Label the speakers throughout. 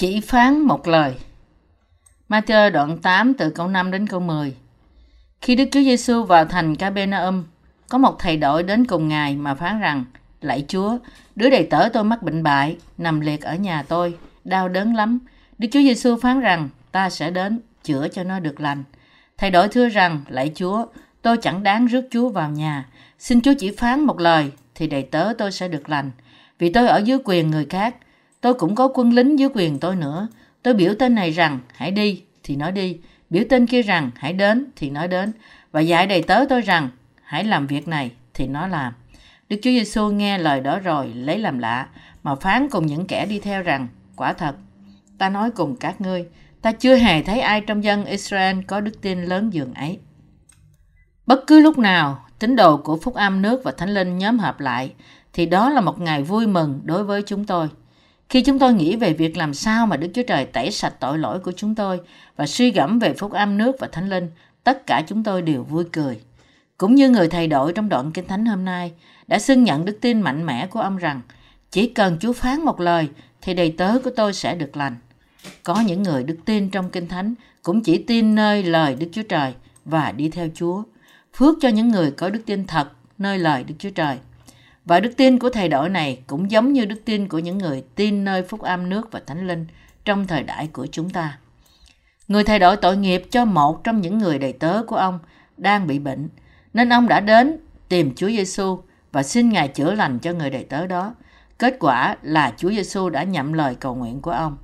Speaker 1: Chỉ phán một lời. Matthew đoạn 8 từ câu 5 đến câu 10. Khi Đức Chúa Giêsu vào thành Capernaum, có một thầy đội đến cùng Ngài mà phán rằng, Lạy Chúa, đứa đầy tớ tôi mắc bệnh bại, nằm liệt ở nhà tôi, đau đớn lắm. Đức Chúa Giêsu phán rằng, ta sẽ đến, chữa cho nó được lành. Thầy đội thưa rằng, Lạy Chúa, tôi chẳng đáng rước Chúa vào nhà. Xin Chúa chỉ phán một lời, thì đầy tớ tôi sẽ được lành. Vì tôi ở dưới quyền người khác, tôi cũng có quân lính dưới quyền tôi nữa. Tôi biểu tên này rằng, hãy đi, thì nói đi. Biểu tên kia rằng, hãy đến, thì nói đến. Và dạy đầy tớ tôi rằng, hãy làm việc này, thì nó làm. Đức Chúa Giêsu nghe lời đó rồi lấy làm lạ, mà phán cùng những kẻ đi theo rằng, quả thật, ta nói cùng các ngươi, ta chưa hề thấy ai trong dân Israel có đức tin lớn dường ấy. Bất cứ lúc nào, tín đồ của Phúc Âm nước và Thánh Linh nhóm họp lại, thì đó là một ngày vui mừng đối với chúng tôi. Khi chúng tôi nghĩ về việc làm sao mà Đức Chúa Trời tẩy sạch tội lỗi của chúng tôi và suy gẫm về Phúc Âm nước và Thánh Linh, tất cả chúng tôi đều vui cười. Cũng như người thầy đội trong đoạn Kinh Thánh hôm nay đã xưng nhận đức tin mạnh mẽ của ông rằng chỉ cần Chúa phán một lời thì đầy tớ của tôi sẽ được lành. Có những người đức tin trong Kinh Thánh cũng chỉ tin nơi lời Đức Chúa Trời và đi theo Chúa. Phước cho những người có đức tin thật nơi lời Đức Chúa Trời. Và đức tin của thầy đổi này cũng giống như đức tin của những người tin nơi phúc âm nước và thánh linh trong thời đại của chúng ta. Người thầy đổi tội nghiệp cho một trong những người đầy tớ của ông đang bị bệnh, nên ông đã đến tìm Chúa Giêsu và xin Ngài chữa lành cho người đầy tớ đó. Kết quả là Chúa Giêsu đã nhậm lời cầu nguyện của ông.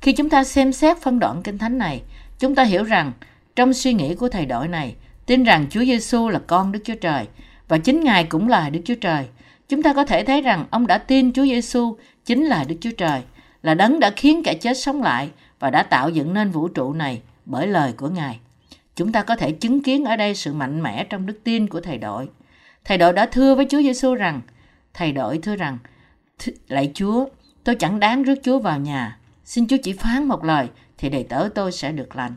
Speaker 1: Khi chúng ta xem xét phân đoạn kinh thánh này, chúng ta hiểu rằng trong suy nghĩ của thầy đổi này, tin rằng Chúa Giêsu là con Đức Chúa Trời và chính Ngài cũng là Đức Chúa Trời. Chúng ta có thể thấy rằng ông đã tin Chúa Giêsu chính là Đức Chúa Trời, là đấng đã khiến kẻ chết sống lại và đã tạo dựng nên vũ trụ này bởi lời của Ngài. Chúng ta có thể chứng kiến ở đây sự mạnh mẽ trong đức tin của thầy đội. Thầy đội đã thưa với Chúa Giêsu rằng, thầy đội thưa rằng, lạy Chúa, tôi chẳng đáng rước Chúa vào nhà. Xin Chúa chỉ phán một lời thì đầy tớ tôi sẽ được lành.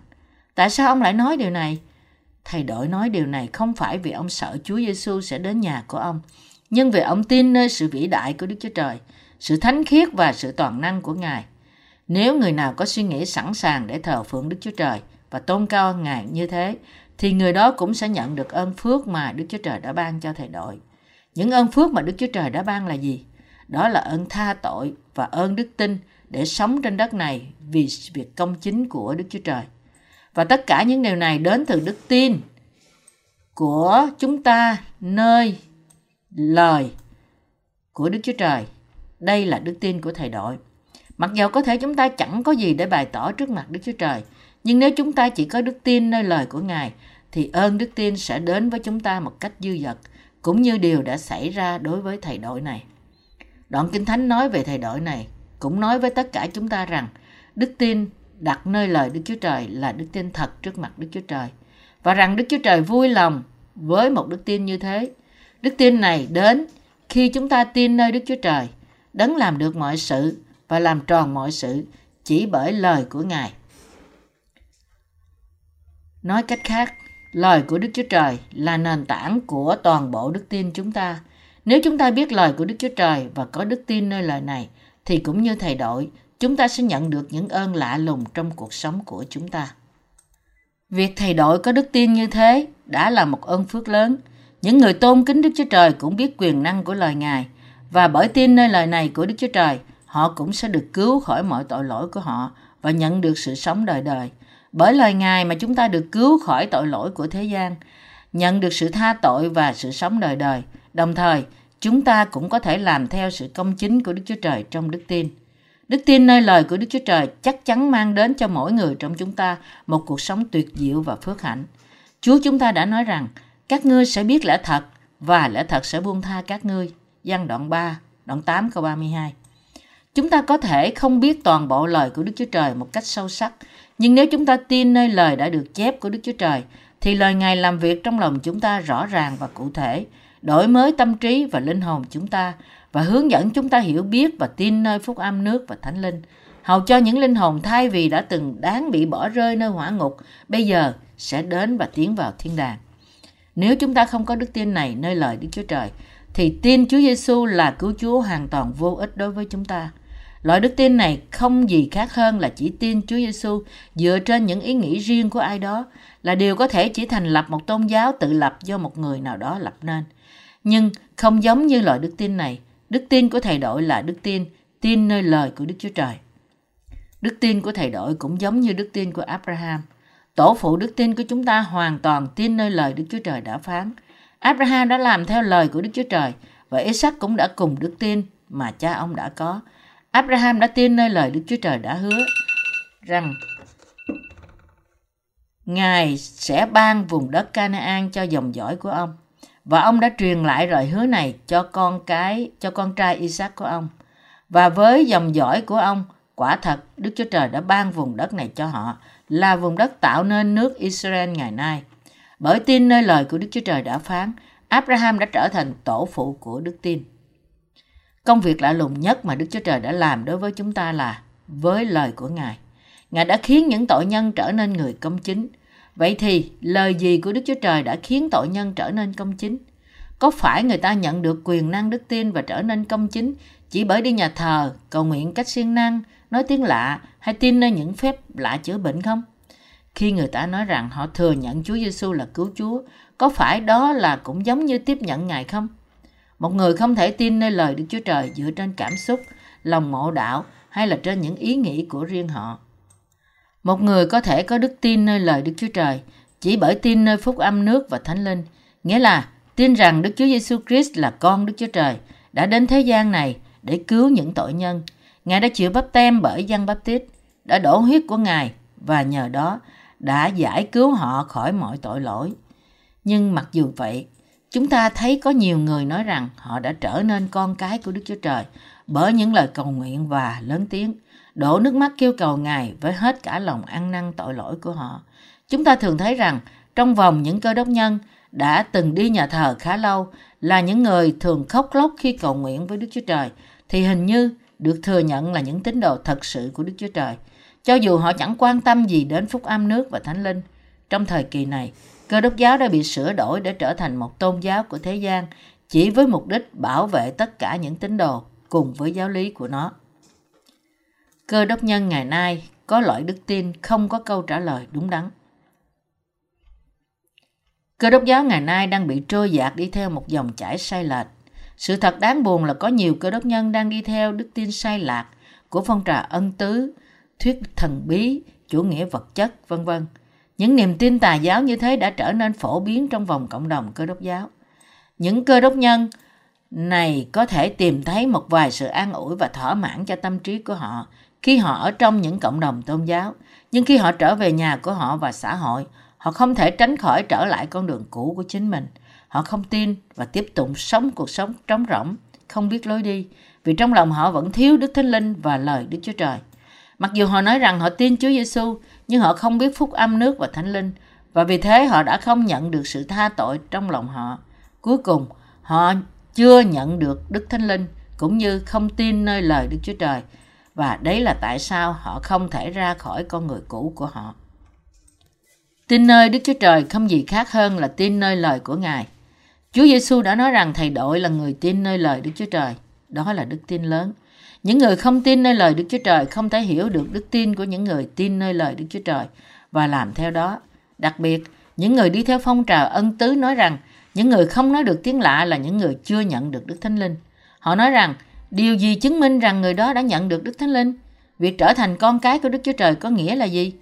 Speaker 1: Tại sao ông lại nói điều này? Thầy đội nói điều này không phải vì ông sợ Chúa Giêsu sẽ đến nhà của ông, nhưng vì ông tin nơi sự vĩ đại của Đức Chúa Trời, sự thánh khiết và sự toàn năng của Ngài. Nếu người nào có suy nghĩ sẵn sàng để thờ phượng Đức Chúa Trời và tôn cao Ngài như thế, thì người đó cũng sẽ nhận được ơn phước mà Đức Chúa Trời đã ban cho thầy đội. Những ơn phước mà Đức Chúa Trời đã ban là gì? Đó là ơn tha tội và ơn đức tin để sống trên đất này vì việc công chính của Đức Chúa Trời. Và tất cả những điều này đến từ đức tin của chúng ta nơi lời của Đức Chúa Trời. Đây là đức tin của thầy đội. Mặc dầu có thể chúng ta chẳng có gì để bày tỏ trước mặt Đức Chúa Trời, nhưng nếu chúng ta chỉ có đức tin nơi lời của Ngài, thì ơn đức tin sẽ đến với chúng ta một cách dư dật, cũng như điều đã xảy ra đối với thầy đội này. Đoạn Kinh Thánh nói về thầy đội này, cũng nói với tất cả chúng ta rằng đức tin đặt nơi lời Đức Chúa Trời là đức tin thật trước mặt Đức Chúa Trời. Và rằng Đức Chúa Trời vui lòng với một đức tin như thế. Đức tin này đến khi chúng ta tin nơi Đức Chúa Trời, đấng làm được mọi sự và làm tròn mọi sự chỉ bởi lời của Ngài. Nói cách khác, lời của Đức Chúa Trời là nền tảng của toàn bộ đức tin chúng ta. Nếu chúng ta biết lời của Đức Chúa Trời và có đức tin nơi lời này, thì cũng như thầy đội, chúng ta sẽ nhận được những ơn lạ lùng trong cuộc sống của chúng ta. Việc thầy đội có đức tin như thế đã là một ơn phước lớn. Những người tôn kính Đức Chúa Trời cũng biết quyền năng của lời Ngài và bởi tin nơi lời này của Đức Chúa Trời, họ cũng sẽ được cứu khỏi mọi tội lỗi của họ và nhận được sự sống đời đời. Bởi lời Ngài mà chúng ta được cứu khỏi tội lỗi của thế gian, nhận được sự tha tội và sự sống đời đời. Đồng thời, chúng ta cũng có thể làm theo sự công chính của Đức Chúa Trời trong đức tin. Đức tin nơi lời của Đức Chúa Trời chắc chắn mang đến cho mỗi người trong chúng ta một cuộc sống tuyệt diệu và phước hạnh. Chúa chúng ta đã nói rằng, các ngươi sẽ biết lẽ thật và lẽ thật sẽ buông tha các ngươi. Giăng đoạn 3, đoạn 8 câu 32. Chúng ta có thể không biết toàn bộ lời của Đức Chúa Trời một cách sâu sắc, nhưng nếu chúng ta tin nơi lời đã được chép của Đức Chúa Trời, thì lời Ngài làm việc trong lòng chúng ta rõ ràng và cụ thể, đổi mới tâm trí và linh hồn chúng ta và hướng dẫn chúng ta hiểu biết và tin nơi phúc âm nước và thánh linh, hầu cho những linh hồn thay vì đã từng đáng bị bỏ rơi nơi hỏa ngục, bây giờ sẽ đến và tiến vào thiên đàng. Nếu chúng ta không có đức tin này nơi lời Đức Chúa Trời, thì tin Chúa Giêsu là cứu Chúa hoàn toàn vô ích đối với chúng ta. Loại đức tin này không gì khác hơn là chỉ tin Chúa Giêsu dựa trên những ý nghĩ riêng của ai đó, là điều có thể chỉ thành lập một tôn giáo tự lập do một người nào đó lập nên. Nhưng không giống như loại đức tin này, đức tin của thầy đội là đức tin, tin nơi lời của Đức Chúa Trời. Đức tin của thầy đội cũng giống như đức tin của Abraham. Tổ phụ đức tin của chúng ta hoàn toàn tin nơi lời Đức Chúa Trời đã phán. Abraham đã làm theo lời của Đức Chúa Trời và Isaac cũng đã cùng đức tin mà cha ông đã có. Abraham đã tin nơi lời Đức Chúa Trời đã hứa rằng Ngài sẽ ban vùng đất Canaan cho dòng dõi của ông. Và ông đã truyền lại lời hứa này cho con cái, cho con trai Isaac của ông. Và với dòng dõi của ông, quả thật Đức Chúa Trời đã ban vùng đất này cho họ, là vùng đất tạo nên nước Israel ngày nay. Bởi tin nơi lời của Đức Chúa Trời đã phán, Abraham đã trở thành tổ phụ của đức tin. Công việc lạ lùng nhất mà Đức Chúa Trời đã làm đối với chúng ta là với lời của Ngài. Ngài đã khiến những tội nhân trở nên người công chính. Vậy thì lời gì của Đức Chúa Trời đã khiến tội nhân trở nên công chính? Có phải người ta nhận được quyền năng đức tin và trở nên công chính chỉ bởi đi nhà thờ, cầu nguyện cách siêng năng, nói tiếng lạ hay tin nơi những phép lạ chữa bệnh không? Khi người ta nói rằng họ thừa nhận Chúa Giêsu là cứu Chúa, có phải đó là cũng giống như tiếp nhận Ngài không? Một người không thể tin nơi lời Đức Chúa Trời dựa trên cảm xúc, lòng mộ đạo hay là trên những ý nghĩ của riêng họ. Một người có thể có đức tin nơi lời Đức Chúa Trời chỉ bởi tin nơi phúc âm nước và thánh linh, nghĩa là tin rằng Đức Chúa Giêsu Christ là con Đức Chúa Trời, đã đến thế gian này để cứu những tội nhân. Ngài đã chịu bắp tem bởi dân bắp tít, đã đổ huyết của Ngài và nhờ đó đã giải cứu họ khỏi mọi tội lỗi. Nhưng mặc dù vậy, chúng ta thấy có nhiều người nói rằng họ đã trở nên con cái của Đức Chúa Trời bởi những lời cầu nguyện và lớn tiếng, đổ nước mắt kêu cầu Ngài với hết cả lòng ăn năn tội lỗi của họ. Chúng ta thường thấy rằng trong vòng những cơ đốc nhân đã từng đi nhà thờ khá lâu là những người thường khóc lóc khi cầu nguyện với Đức Chúa Trời thì hình như được thừa nhận là những tín đồ thật sự của Đức Chúa Trời. Cho dù họ chẳng quan tâm gì đến phúc âm nước và thánh linh, trong thời kỳ này, cơ đốc giáo đã bị sửa đổi để trở thành một tôn giáo của thế gian chỉ với mục đích bảo vệ tất cả những tín đồ cùng với giáo lý của nó. Cơ đốc nhân ngày nay có loại đức tin không có câu trả lời đúng đắn. Cơ đốc giáo ngày nay đang bị trôi dạt đi theo một dòng chảy sai lệch. Sự thật đáng buồn là có nhiều cơ đốc nhân đang đi theo đức tin sai lạc của phong trào ân tứ, thuyết thần bí, chủ nghĩa vật chất, vân vân. Những niềm tin tà giáo như thế đã trở nên phổ biến trong vòng cộng đồng cơ đốc giáo. Những cơ đốc nhân này có thể tìm thấy một vài sự an ủi và thỏa mãn cho tâm trí của họ khi họ ở trong những cộng đồng tôn giáo. Nhưng khi họ trở về nhà của họ và xã hội, họ không thể tránh khỏi trở lại con đường cũ của chính mình. Họ không tin và tiếp tục sống cuộc sống trống rỗng, không biết lối đi, vì trong lòng họ vẫn thiếu Đức Thánh Linh và lời Đức Chúa Trời. Mặc dù họ nói rằng họ tin Chúa Giêsu, nhưng họ không biết phúc âm nước và thánh linh, và vì thế họ đã không nhận được sự tha tội trong lòng họ. Cuối cùng, họ chưa nhận được Đức Thánh Linh, cũng như không tin nơi lời Đức Chúa Trời, và đấy là tại sao họ không thể ra khỏi con người cũ của họ. Tin nơi Đức Chúa Trời không gì khác hơn là tin nơi lời của Ngài. Chúa Giêsu đã nói rằng thầy đội là người tin nơi lời Đức Chúa Trời. Đó là đức tin lớn. Những người không tin nơi lời Đức Chúa Trời không thể hiểu được đức tin của những người tin nơi lời Đức Chúa Trời và làm theo đó. Đặc biệt, những người đi theo phong trào ân tứ nói rằng những người không nói được tiếng lạ là những người chưa nhận được Đức Thánh Linh. Họ nói rằng điều gì chứng minh rằng người đó đã nhận được Đức Thánh Linh? Việc trở thành con cái của Đức Chúa Trời có nghĩa là gì?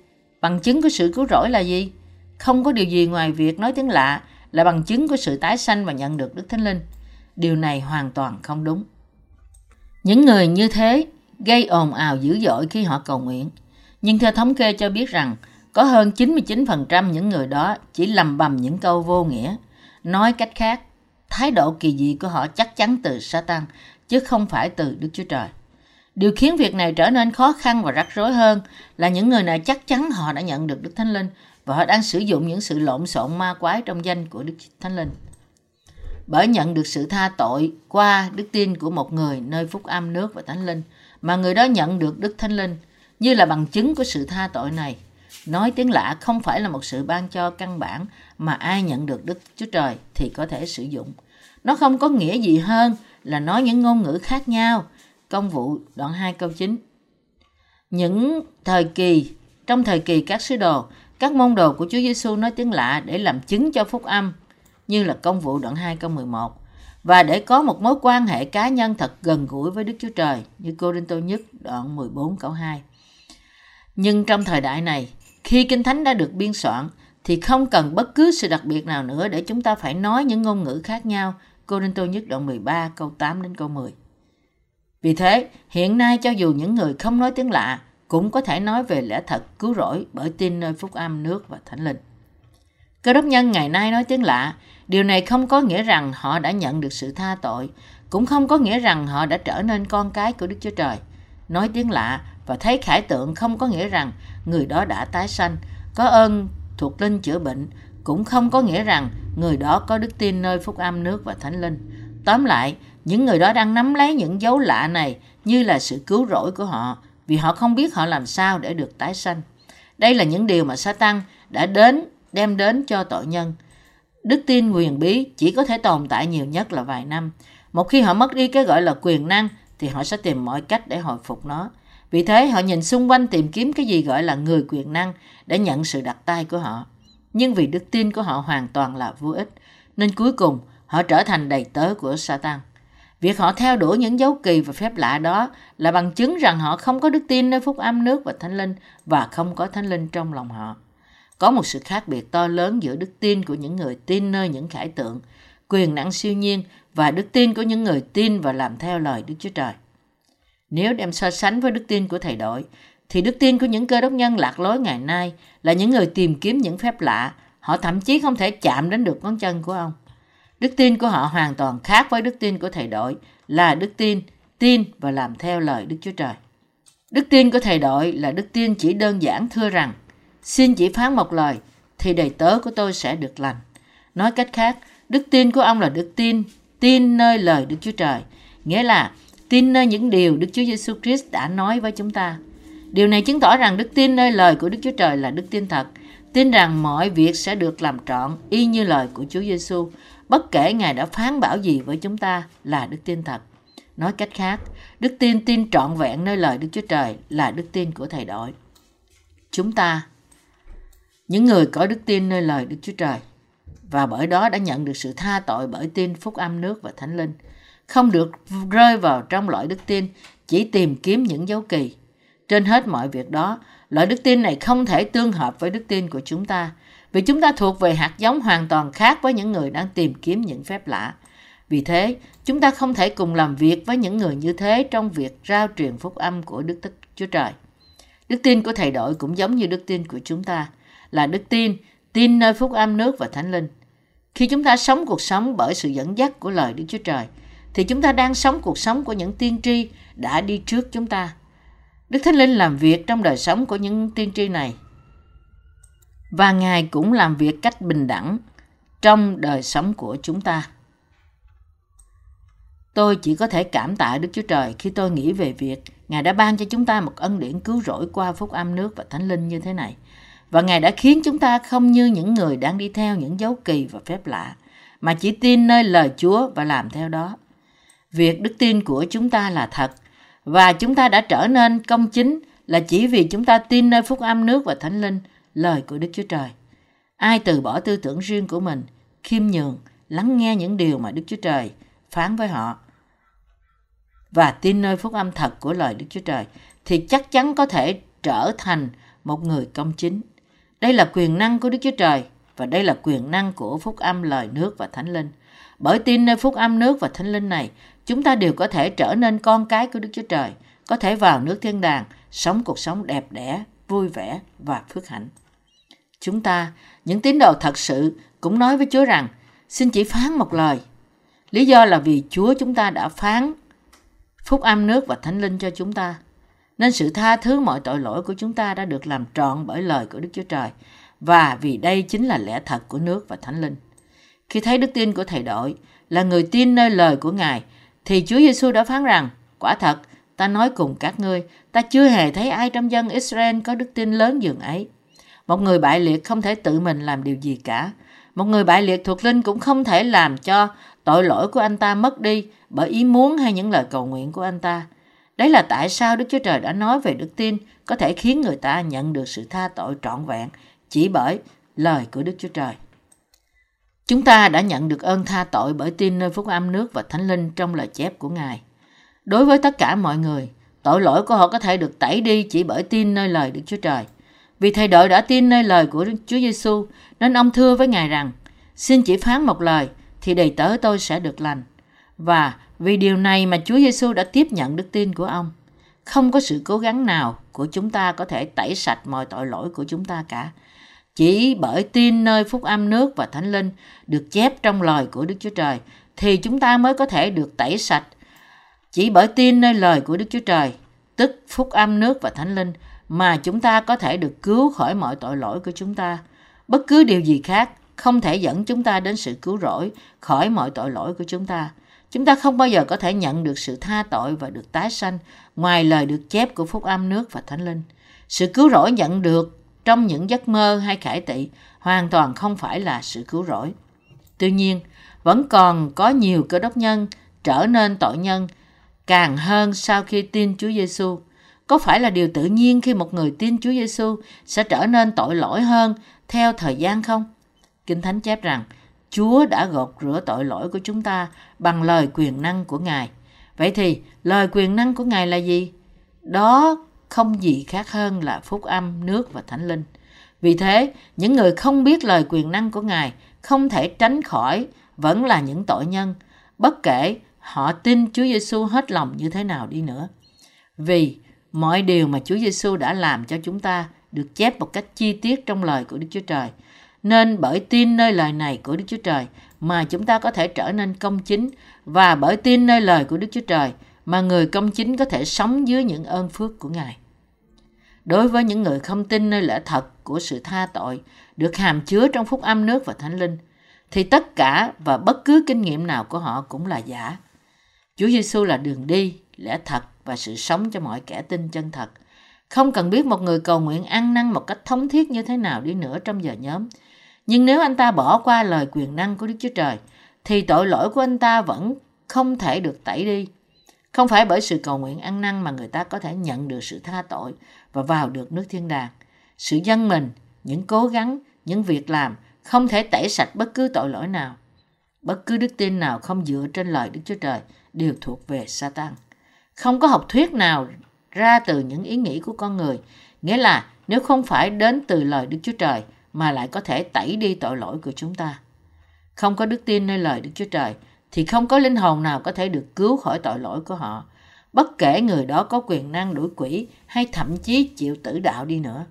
Speaker 1: Bằng chứng của sự cứu rỗi là gì? Không có điều gì ngoài việc nói tiếng lạ là bằng chứng của sự tái sanh và nhận được Đức Thánh Linh. Điều này hoàn toàn không đúng. Những người như thế gây ồn ào dữ dội khi họ cầu nguyện. Nhưng theo thống kê cho biết rằng có hơn 99% những người đó chỉ lầm bầm những câu vô nghĩa. Nói cách khác, thái độ kỳ dị của họ chắc chắn từ Satan chứ không phải từ Đức Chúa Trời. Điều khiến việc này trở nên khó khăn và rắc rối hơn là những người này chắc chắn họ đã nhận được Đức Thánh Linh và họ đang sử dụng những sự lộn xộn ma quái trong danh của Đức Thánh Linh. Bởi nhận được sự tha tội qua đức tin của một người nơi phúc âm nước và thánh linh mà người đó nhận được đức thánh linh như là bằng chứng của sự tha tội này. Nói tiếng lạ không phải là một sự ban cho căn bản mà ai nhận được đức chúa trời thì có thể sử dụng. Nó không có nghĩa gì hơn là nói những ngôn ngữ khác nhau. Công vụ đoạn 2 câu 9. Những thời kỳ, trong thời kỳ các sứ đồ, các môn đồ của Chúa Giêsu nói tiếng lạ để làm chứng cho phúc âm, như là công vụ đoạn 2 câu 11, và để có một mối quan hệ cá nhân thật gần gũi với Đức Chúa Trời, như Cô Rinh Tô nhất đoạn 14 câu 2. Nhưng trong thời đại này, khi Kinh Thánh đã được biên soạn, thì không cần bất cứ sự đặc biệt nào nữa để chúng ta phải nói những ngôn ngữ khác nhau. Cô Rinh Tô nhất đoạn 13 câu 8 đến câu 10. Vì thế, hiện nay cho dù những người không nói tiếng lạ cũng có thể nói về lẽ thật cứu rỗi bởi tin nơi phúc âm nước và thánh linh. Cơ đốc nhân ngày nay nói tiếng lạ, điều này không có nghĩa rằng họ đã nhận được sự tha tội, cũng không có nghĩa rằng họ đã trở nên con cái của Đức Chúa Trời. Nói tiếng lạ và thấy khải tượng không có nghĩa rằng người đó đã tái sanh, có ơn thuộc linh chữa bệnh, cũng không có nghĩa rằng người đó có đức tin nơi phúc âm nước và thánh linh. Tóm lại, những người đó đang nắm lấy những dấu lạ này như là sự cứu rỗi của họ vì họ không biết họ làm sao để được tái sanh. Đây là những điều mà Satan đã đến đem đến cho tội nhân. Đức tin quyền bí chỉ có thể tồn tại nhiều nhất là vài năm. Một khi họ mất đi cái gọi là quyền năng thì họ sẽ tìm mọi cách để hồi phục nó. Vì thế họ nhìn xung quanh tìm kiếm cái gì gọi là người quyền năng để nhận sự đặt tay của họ. Nhưng vì đức tin của họ hoàn toàn là vô ích, nên cuối cùng họ trở thành đầy tớ của Satan. Việc họ theo đuổi những dấu kỳ và phép lạ đó là bằng chứng rằng họ không có đức tin nơi phúc âm nước và thánh linh và không có thánh linh trong lòng họ. Có một sự khác biệt to lớn giữa đức tin của những người tin nơi những khải tượng, quyền năng siêu nhiên và đức tin của những người tin và làm theo lời Đức Chúa Trời. Nếu đem so sánh với đức tin của thầy đội, thì đức tin của những cơ đốc nhân lạc lối ngày nay là những người tìm kiếm những phép lạ, họ thậm chí không thể chạm đến được ngón chân của ông. Đức tin của họ hoàn toàn khác với đức tin của thầy đội là đức tin, tin và làm theo lời Đức Chúa Trời. Đức tin của thầy đội là đức tin chỉ đơn giản thưa rằng xin chỉ phán một lời thì đầy tớ của tôi sẽ được lành. Nói cách khác, đức tin của ông là đức tin, tin nơi lời Đức Chúa Trời, nghĩa là tin nơi những điều Đức Chúa Giêsu Christ đã nói với chúng ta. Điều này chứng tỏ rằng đức tin nơi lời của Đức Chúa Trời là đức tin thật, tin rằng mọi việc sẽ được làm trọn y như lời của Chúa Giêsu, bất kể Ngài đã phán bảo gì với chúng ta là đức tin thật. Nói cách khác, đức tin tin trọn vẹn nơi lời Đức Chúa Trời là đức tin của thầy đội. Chúng ta, những người có đức tin nơi lời Đức Chúa Trời, và bởi đó đã nhận được sự tha tội bởi tin phúc âm nước và thánh linh, không được rơi vào trong loại đức tin chỉ tìm kiếm những dấu kỳ. Trên hết mọi việc đó, loại đức tin này không thể tương hợp với đức tin của chúng ta, vì chúng ta thuộc về hạt giống hoàn toàn khác với những người đang tìm kiếm những phép lạ. Vì thế, chúng ta không thể cùng làm việc với những người như thế trong việc rao truyền phúc âm của Đức Tích Chúa Trời. Đức tin của thầy đội cũng giống như đức tin của chúng ta, là đức tin, tin nơi phúc âm nước và thánh linh. Khi chúng ta sống cuộc sống bởi sự dẫn dắt của lời Đức Chúa Trời, thì chúng ta đang sống cuộc sống của những tiên tri đã đi trước chúng ta. Đức Thánh Linh làm việc trong đời sống của những tiên tri này. Và Ngài cũng làm việc cách bình đẳng trong đời sống của chúng ta. Tôi chỉ có thể cảm tạ Đức Chúa Trời khi tôi nghĩ về việc Ngài đã ban cho chúng ta một ân điển cứu rỗi qua phúc âm nước và thánh linh như thế này. Và Ngài đã khiến chúng ta không như những người đang đi theo những dấu kỳ và phép lạ, mà chỉ tin nơi lời Chúa và làm theo đó. Việc đức tin của chúng ta là thật, và chúng ta đã trở nên công chính là chỉ vì chúng ta tin nơi phúc âm nước và thánh linh, lời của Đức Chúa Trời. Ai từ bỏ tư tưởng riêng của mình, khiêm nhường, lắng nghe những điều mà Đức Chúa Trời phán với họ và tin nơi phúc âm thật của lời Đức Chúa Trời thì chắc chắn có thể trở thành một người công chính. Đây là quyền năng của Đức Chúa Trời và đây là quyền năng của phúc âm lời nước và thánh linh. Bởi tin nơi phúc âm nước và thánh linh này, chúng ta đều có thể trở nên con cái của Đức Chúa Trời, có thể vào nước thiên đàng, sống cuộc sống đẹp đẽ, vui vẻ và phước hạnh. Chúng ta, những tín đồ thật sự, cũng nói với Chúa rằng, xin chỉ phán một lời. Lý do là vì Chúa chúng ta đã phán phúc âm nước và thánh linh cho chúng ta. Nên sự tha thứ mọi tội lỗi của chúng ta đã được làm trọn bởi lời của Đức Chúa Trời. Và vì đây chính là lẽ thật của nước và thánh linh. Khi thấy đức tin của thầy đội là người tin nơi lời của Ngài, thì Chúa Giêsu đã phán rằng, quả thật, ta nói cùng các ngươi, ta chưa hề thấy ai trong dân Israel có đức tin lớn dường ấy. Một người bại liệt không thể tự mình làm điều gì cả. Một người bại liệt thuộc linh cũng không thể làm cho tội lỗi của anh ta mất đi bởi ý muốn hay những lời cầu nguyện của anh ta. Đấy là tại sao Đức Chúa Trời đã nói về đức tin có thể khiến người ta nhận được sự tha tội trọn vẹn chỉ bởi lời của Đức Chúa Trời. Chúng ta đã nhận được ơn tha tội bởi tin nơi phúc âm nước và thánh linh trong lời chép của Ngài. Đối với tất cả mọi người, tội lỗi của họ có thể được tẩy đi chỉ bởi tin nơi lời Đức Chúa Trời. Vì thầy đội đã tin nơi lời của Chúa Giêsu, nên ông thưa với Ngài rằng, xin chỉ phán một lời, thì đầy tớ tôi sẽ được lành. Và vì điều này mà Chúa Giêsu đã tiếp nhận đức tin của ông. Không có sự cố gắng nào của chúng ta có thể tẩy sạch mọi tội lỗi của chúng ta cả. Chỉ bởi tin nơi phúc âm nước và thánh linh được chép trong lời của Đức Chúa Trời thì chúng ta mới có thể được tẩy sạch. Chỉ bởi tin nơi lời của Đức Chúa Trời, tức phúc âm nước và thánh linh mà chúng ta có thể được cứu khỏi mọi tội lỗi của chúng ta. Bất cứ điều gì khác không thể dẫn chúng ta đến sự cứu rỗi khỏi mọi tội lỗi của chúng ta. Chúng ta không bao giờ có thể nhận được sự tha tội và được tái sanh ngoài lời được chép của phúc âm nước và thánh linh. Sự cứu rỗi nhận được trong những giấc mơ hay khải tị hoàn toàn không phải là sự cứu rỗi. Tuy nhiên, vẫn còn có nhiều cơ đốc nhân trở nên tội nhân càng hơn sau khi tin Chúa Giêsu. Có phải là điều tự nhiên khi một người tin Chúa Giêsu sẽ trở nên tội lỗi hơn theo thời gian không? Kinh Thánh chép rằng, Chúa đã gột rửa tội lỗi của chúng ta bằng lời quyền năng của Ngài. Vậy thì lời quyền năng của Ngài là gì? Đó không gì khác hơn là phúc âm, nước và thánh linh. Vì thế, những người không biết lời quyền năng của Ngài không thể tránh khỏi vẫn là những tội nhân, bất kể họ tin Chúa Giêsu hết lòng như thế nào đi nữa. Vì mọi điều mà Chúa Giêsu đã làm cho chúng ta được chép một cách chi tiết trong lời của Đức Chúa Trời – nên bởi tin nơi lời này của Đức Chúa Trời mà chúng ta có thể trở nên công chính và bởi tin nơi lời của Đức Chúa Trời mà người công chính có thể sống dưới những ơn phước của Ngài. Đối với những người không tin nơi lẽ thật của sự tha tội được hàm chứa trong phúc âm nước và thánh linh, thì tất cả và bất cứ kinh nghiệm nào của họ cũng là giả. Chúa Giêsu là đường đi, lẽ thật và sự sống cho mọi kẻ tin chân thật. Không cần biết một người cầu nguyện ăn năn một cách thống thiết như thế nào đi nữa trong giờ nhóm, nhưng nếu anh ta bỏ qua lời quyền năng của Đức Chúa Trời, thì tội lỗi của anh ta vẫn không thể được tẩy đi. Không phải bởi sự cầu nguyện ăn năn mà người ta có thể nhận được sự tha tội và vào được nước thiên đàng. Sự dân mình, những cố gắng, những việc làm không thể tẩy sạch bất cứ tội lỗi nào. Bất cứ đức tin nào không dựa trên lời Đức Chúa Trời đều thuộc về Satan. Không có học thuyết nào ra từ những ý nghĩ của con người, nghĩa là nếu không phải đến từ lời Đức Chúa Trời mà lại có thể tẩy đi tội lỗi của chúng ta. Không có đức tin nơi lời Đức Chúa Trời thì không có linh hồn nào có thể được cứu khỏi tội lỗi của họ, bất kể người đó có quyền năng đuổi quỷ hay thậm chí chịu tử đạo đi nữa.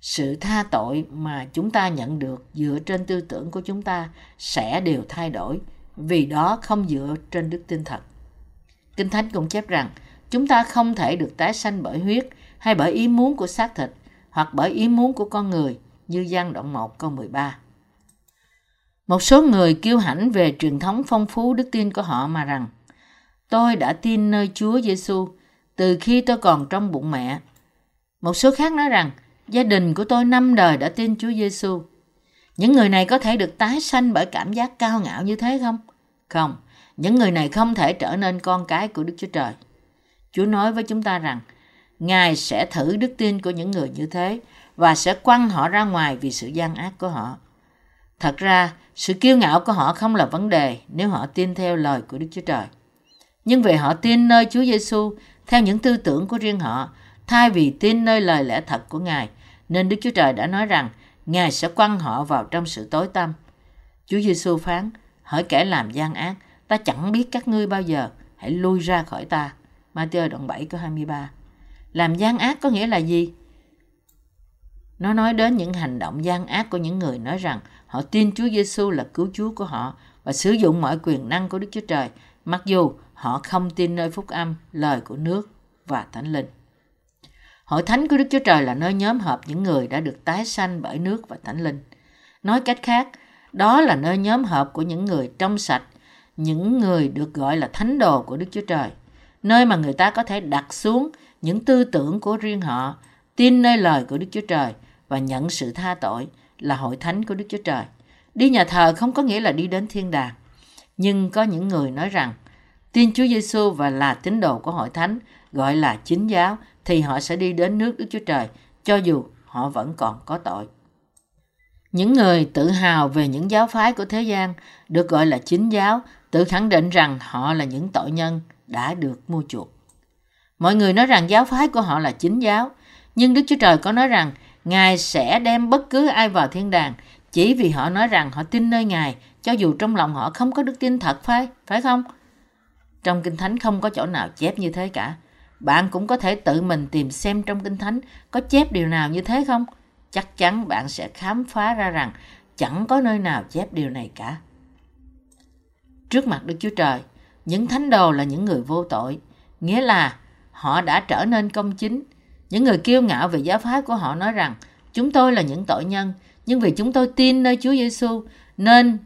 Speaker 1: Sự tha tội mà chúng ta nhận được dựa trên tư tưởng của chúng ta sẽ đều thay đổi, vì đó không dựa trên đức tin thật. Kinh Thánh cũng chép rằng, chúng ta không thể được tái sanh bởi huyết hay bởi ý muốn của xác thịt hoặc bởi ý muốn của con người, như gian đoạn 1 câu 13. Một số người kiêu hãnh về truyền thống phong phú đức tin của họ mà rằng Tôi đã tin nơi Chúa Giêsu từ khi tôi còn trong bụng mẹ. Một số khác nói rằng gia đình của tôi năm đời đã tin Chúa Giêsu. Những người này có thể được tái sanh bởi cảm giác cao ngạo như thế không? Không, những người này không thể trở nên con cái của Đức Chúa Trời. Chúa nói với chúng ta rằng Ngài sẽ thử đức tin của những người như thế và sẽ quăng họ ra ngoài vì sự gian ác của họ. Thật ra, sự kiêu ngạo của họ không là vấn đề nếu họ tin theo lời của Đức Chúa Trời. Nhưng vì họ tin nơi Chúa Giêsu theo những tư tưởng của riêng họ, thay vì tin nơi lời lẽ thật của Ngài, nên Đức Chúa Trời đã nói rằng Ngài sẽ quăng họ vào trong sự tối tăm. Chúa Giêsu phán, hỡi kẻ làm gian ác, ta chẳng biết các ngươi bao giờ, hãy lui ra khỏi ta. Matthew đoạn 7 câu 23 Làm gian ác có nghĩa là gì? Nó nói đến những hành động gian ác của những người nói rằng họ tin Chúa Giêsu là cứu Chúa của họ và sử dụng mọi quyền năng của Đức Chúa Trời, mặc dù họ không tin nơi phúc âm, lời của nước và thánh linh. Hội thánh của Đức Chúa Trời là nơi nhóm họp những người đã được tái sanh bởi nước và thánh linh. Nói cách khác, đó là nơi nhóm họp của những người trong sạch, những người được gọi là thánh đồ của Đức Chúa Trời, nơi mà người ta có thể đặt xuống những tư tưởng của riêng họ, tin nơi lời của Đức Chúa Trời và nhận sự tha tội là hội thánh của Đức Chúa Trời. Đi nhà thờ không có nghĩa là đi đến thiên đàng. Nhưng có những người nói rằng tin Chúa Giêsu và là tín đồ của hội thánh gọi là chính giáo thì họ sẽ đi đến nước Đức Chúa Trời cho dù họ vẫn còn có tội. Những người tự hào về những giáo phái của thế gian được gọi là chính giáo tự khẳng định rằng họ là những tội nhân đã được mua chuộc. Mọi người nói rằng giáo phái của họ là chính giáo, nhưng Đức Chúa Trời có nói rằng Ngài sẽ đem bất cứ ai vào thiên đàng chỉ vì họ nói rằng họ tin nơi Ngài, cho dù trong lòng họ không có đức tin thật phải, phải không? Trong Kinh Thánh không có chỗ nào chép như thế cả. Bạn cũng có thể tự mình tìm xem trong Kinh Thánh có chép điều nào như thế không? Chắc chắn bạn sẽ khám phá ra rằng chẳng có nơi nào chép điều này cả. Trước mặt Đức Chúa Trời, những thánh đồ là những người vô tội, nghĩa là họ đã trở nên công chính. Những người kiêu ngạo về giáo phái của họ nói rằng chúng tôi là những tội nhân, nhưng vì chúng tôi tin nơi Chúa Giêsu nên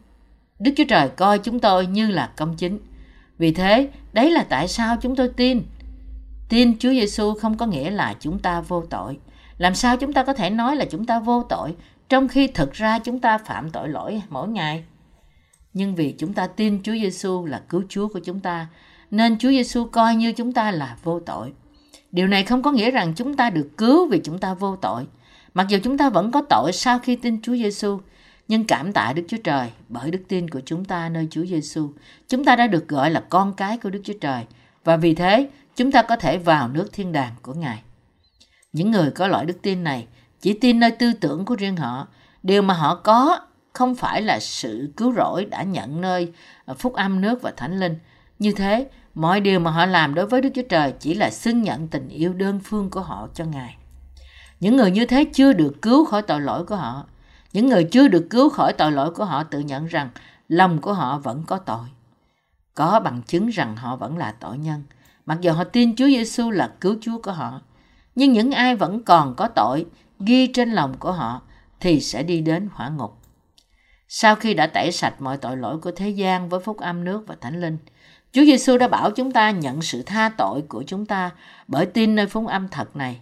Speaker 1: Đức Chúa Trời coi chúng tôi như là công chính. Vì thế, đấy là tại sao chúng tôi tin. Tin Chúa Giêsu không có nghĩa là chúng ta vô tội. Làm sao chúng ta có thể nói là chúng ta vô tội trong khi thực ra chúng ta phạm tội lỗi mỗi ngày? Nhưng vì chúng ta tin Chúa Giêsu là cứu Chúa của chúng ta, nên Chúa Giêsu coi như chúng ta là vô tội. Điều này không có nghĩa rằng chúng ta được cứu vì chúng ta vô tội. Mặc dù chúng ta vẫn có tội sau khi tin Chúa Giêsu, nhưng cảm tạ Đức Chúa Trời bởi đức tin của chúng ta nơi Chúa Giêsu, chúng ta đã được gọi là con cái của Đức Chúa Trời và vì thế chúng ta có thể vào nước thiên đàng của Ngài. Những người có loại đức tin này chỉ tin nơi tư tưởng của riêng họ, điều mà họ có không phải là sự cứu rỗi đã nhận nơi ờ, phúc âm nước và thánh linh. Như thế, mọi điều mà họ làm đối với Đức Chúa Trời chỉ là xưng nhận tình yêu đơn phương của họ cho Ngài. Những người như thế chưa được cứu khỏi tội lỗi của họ. Những người chưa được cứu khỏi tội lỗi của họ tự nhận rằng lòng của họ vẫn có tội. Có bằng chứng rằng họ vẫn là tội nhân. Mặc dù họ tin Chúa Giêsu là cứu Chúa của họ. Nhưng những ai vẫn còn có tội ghi trên lòng của họ thì sẽ đi đến hỏa ngục. Sau khi đã tẩy sạch mọi tội lỗi của thế gian với phúc âm nước và thánh linh, Chúa Giêsu đã bảo chúng ta nhận sự tha tội của chúng ta bởi tin nơi phúc âm thật này.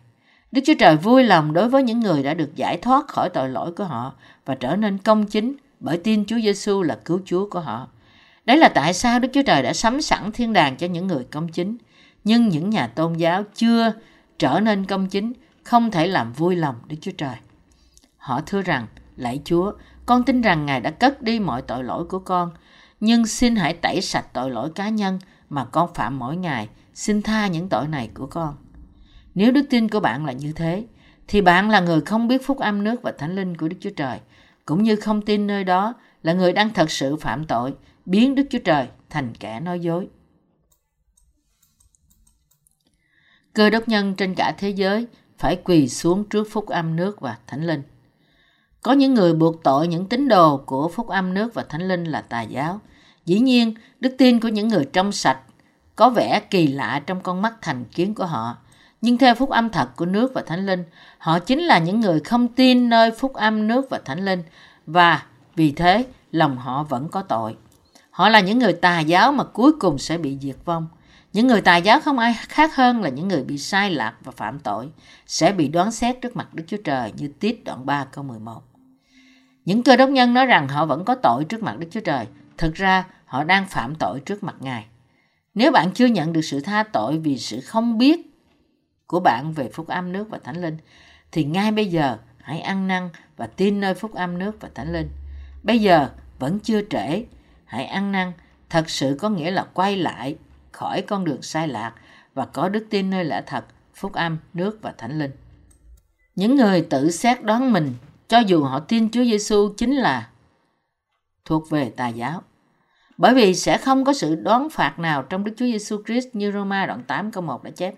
Speaker 1: Đức Chúa Trời vui lòng đối với những người đã được giải thoát khỏi tội lỗi của họ và trở nên công chính bởi tin Chúa Giêsu là cứu Chúa của họ. Đấy là tại sao Đức Chúa Trời đã sắm sẵn thiên đàng cho những người công chính. Nhưng những nhà tôn giáo chưa trở nên công chính không thể làm vui lòng Đức Chúa Trời. Họ thưa rằng, lạy Chúa, con tin rằng Ngài đã cất đi mọi tội lỗi của con, nhưng xin hãy tẩy sạch tội lỗi cá nhân mà con phạm mỗi ngày, xin tha những tội này của con. Nếu đức tin của bạn là như thế, thì bạn là người không biết phúc âm nước và thánh linh của Đức Chúa Trời, cũng như không tin nơi đó là người đang thật sự phạm tội, biến Đức Chúa Trời thành kẻ nói dối. Cơ đốc nhân trên cả thế giới phải quỳ xuống trước phúc âm nước và thánh linh. Có những người buộc tội những tín đồ của phúc âm nước và thánh linh là tà giáo. Dĩ nhiên, đức tin của những người trong sạch có vẻ kỳ lạ trong con mắt thành kiến của họ. Nhưng theo phúc âm thật của nước và thánh linh, họ chính là những người không tin nơi phúc âm nước và thánh linh và vì thế lòng họ vẫn có tội. Họ là những người tà giáo mà cuối cùng sẽ bị diệt vong. Những người tà giáo không ai khác hơn là những người bị sai lạc và phạm tội, sẽ bị đoán xét trước mặt Đức Chúa Trời như tiết đoạn 3 câu 11. Những cơ đốc nhân nói rằng họ vẫn có tội trước mặt Đức Chúa Trời, thực ra họ đang phạm tội trước mặt Ngài. Nếu bạn chưa nhận được sự tha tội vì sự không biết của bạn về phúc âm nước và thánh linh, thì ngay bây giờ hãy ăn năn và tin nơi phúc âm nước và thánh linh. Bây giờ vẫn chưa trễ, hãy ăn năn thật sự có nghĩa là quay lại khỏi con đường sai lạc và có đức tin nơi lẽ thật, phúc âm, nước và thánh linh. Những người tự xét đoán mình cho dù họ tin Chúa Giêsu chính là thuộc về tà giáo. Bởi vì sẽ không có sự đoán phạt nào trong Đức Chúa Giêsu Christ như Roma đoạn 8 câu 1 đã chép.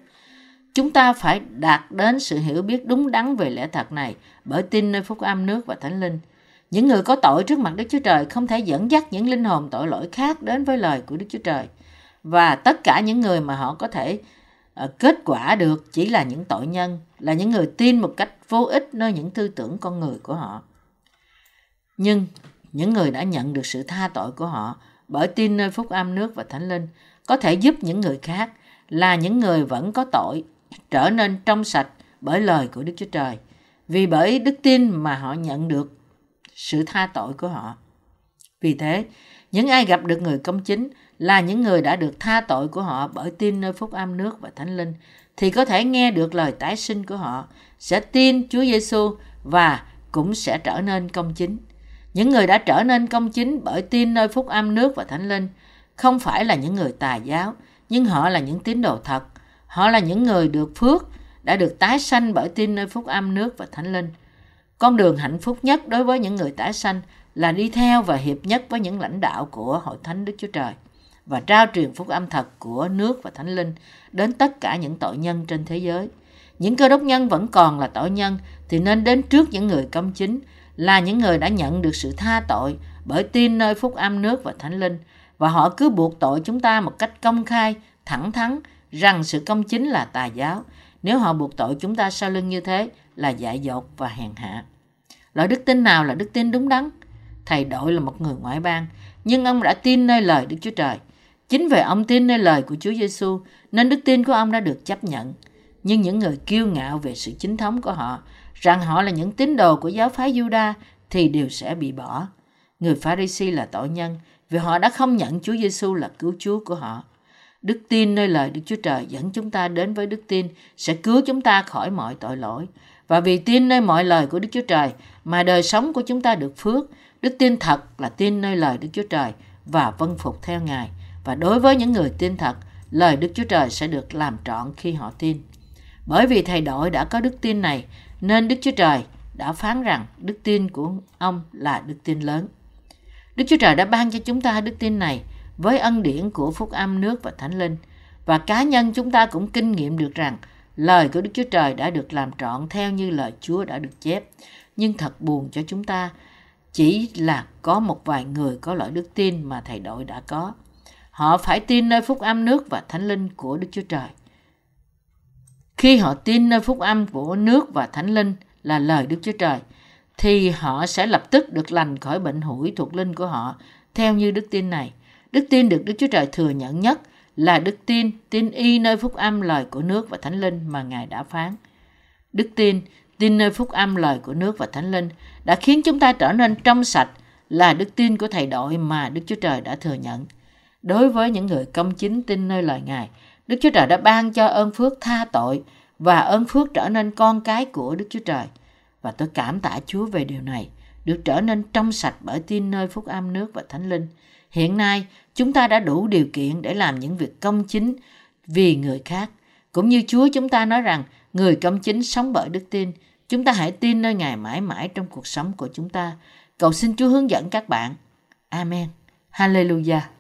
Speaker 1: Chúng ta phải đạt đến sự hiểu biết đúng đắn về lẽ thật này bởi tin nơi phúc âm nước và thánh linh. Những người có tội trước mặt Đức Chúa Trời không thể dẫn dắt những linh hồn tội lỗi khác đến với lời của Đức Chúa Trời. Và tất cả những người mà họ có thể ờ, kết quả được chỉ là những tội nhân, là những người tin một cách vô ích nơi những tư tưởng con người của họ. Nhưng những người đã nhận được sự tha tội của họ bởi tin nơi phúc âm nước và thánh linh có thể giúp những người khác là những người vẫn có tội trở nên trong sạch bởi lời của Đức Chúa Trời. Vì bởi đức tin mà họ nhận được sự tha tội của họ. Vì thế, Những ai gặp được người công chính là những người đã được tha tội của họ bởi tin nơi phúc âm nước và thánh linh thì có thể nghe được lời tái sinh của họ, sẽ tin Chúa Giêsu và cũng sẽ trở nên công chính. Những người đã trở nên công chính bởi tin nơi phúc âm nước và thánh linh không phải là những người tà giáo, nhưng họ là những tín đồ thật. Họ là những người được phước, đã được tái sanh bởi tin nơi phúc âm nước và thánh linh. Con đường hạnh phúc nhất đối với những người tái sanh là đi theo và hiệp nhất với những lãnh đạo của Hội Thánh Đức Chúa Trời và trao truyền phúc âm thật của nước và thánh linh đến tất cả những tội nhân trên thế giới. Những cơ đốc nhân vẫn còn là tội nhân thì nên đến trước những người công chính là những người đã nhận được sự tha tội bởi tin nơi phúc âm nước và thánh linh và họ cứ buộc tội chúng ta một cách công khai, thẳng thắn rằng sự công chính là tà giáo. Nếu họ buộc tội chúng ta sau lưng như thế là dại dột và hèn hạ. Loại đức tin nào là đức tin đúng đắn? Thầy đội là một người ngoại bang, nhưng ông đã tin nơi lời Đức Chúa Trời. Chính vì ông tin nơi lời của Chúa Giêsu nên đức tin của ông đã được chấp nhận. Nhưng những người kiêu ngạo về sự chính thống của họ, rằng họ là những tín đồ của giáo phái Juda thì đều sẽ bị bỏ. Người Pharisee là tội nhân vì họ đã không nhận Chúa Giêsu là cứu Chúa của họ. Đức tin nơi lời Đức Chúa Trời dẫn chúng ta đến với đức tin sẽ cứu chúng ta khỏi mọi tội lỗi. Và vì tin nơi mọi lời của Đức Chúa Trời mà đời sống của chúng ta được phước, đức tin thật là tin nơi lời Đức Chúa Trời và vân phục theo Ngài. Và đối với những người tin thật, lời Đức Chúa Trời sẽ được làm trọn khi họ tin. Bởi vì thầy đội đã có đức tin này, nên Đức Chúa Trời đã phán rằng đức tin của ông là đức tin lớn. Đức Chúa Trời đã ban cho chúng ta đức tin này với ân điển của phúc âm nước và thánh linh. Và cá nhân chúng ta cũng kinh nghiệm được rằng lời của Đức Chúa Trời đã được làm trọn theo như lời Chúa đã được chép. Nhưng thật buồn cho chúng ta chỉ là có một vài người có loại đức tin mà thầy đội đã có. Họ phải tin nơi phúc âm nước và thánh linh của Đức Chúa Trời. Khi họ tin nơi phúc âm của nước và thánh linh là lời Đức Chúa Trời, thì họ sẽ lập tức được lành khỏi bệnh hủi thuộc linh của họ theo như đức tin này. Đức tin được Đức Chúa Trời thừa nhận nhất là đức tin, tin y nơi phúc âm lời của nước và thánh linh mà Ngài đã phán. Đức tin, tin nơi phúc âm lời của nước và thánh linh đã khiến chúng ta trở nên trong sạch là đức tin của thầy đội mà Đức Chúa Trời đã thừa nhận. Đối với những người công chính tin nơi lời Ngài, Đức Chúa Trời đã ban cho ơn phước tha tội và ơn phước trở nên con cái của Đức Chúa Trời. Và tôi cảm tạ Chúa về điều này, được trở nên trong sạch bởi tin nơi phúc âm nước và thánh linh. Hiện nay, chúng ta đã đủ điều kiện để làm những việc công chính vì người khác. Cũng như Chúa chúng ta nói rằng, người công chính sống bởi đức tin. Chúng ta hãy tin nơi Ngài mãi mãi trong cuộc sống của chúng ta. Cầu xin Chúa hướng dẫn các bạn. Amen. Hallelujah.